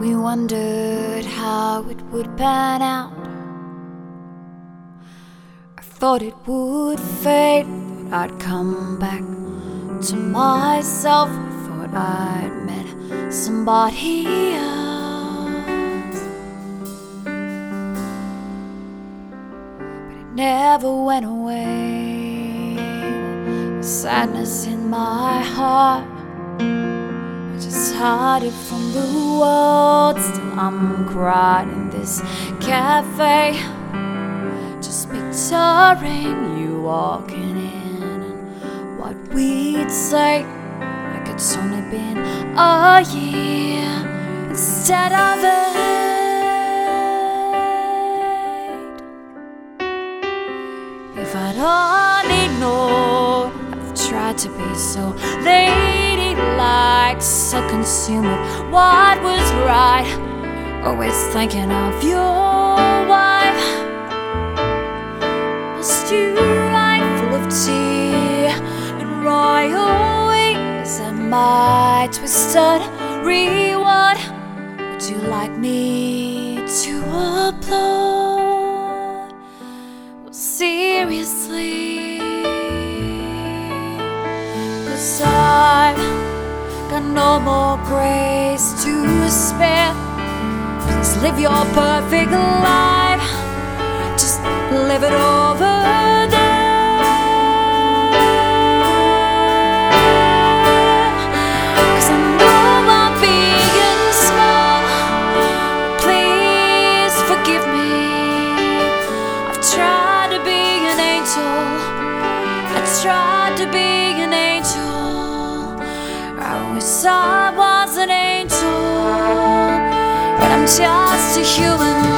We wondered how it would pan out. I thought it would fade, thought I'd come back to myself. I thought I'd met somebody else. But it never went away. Sadness in my heart. It from the world. Still, I'm crying in this cafe. Just picturing you walking in and what we'd say. Like it's only been a year instead of eight. If I'd only known, I've tried to be so so consumed with what was right. Always thinking of your wife. A stew full of tea and royal wings and my twisted reward. Would you like me to applaud? Well, seriously. Cause I've got no more grace to spare. Please live your perfect life. Just live it over there. 'Cause I know I'm and small. Please forgive me. I've tried to be an angel. I tried to be an angel. Wish I was an angel, but I'm just a human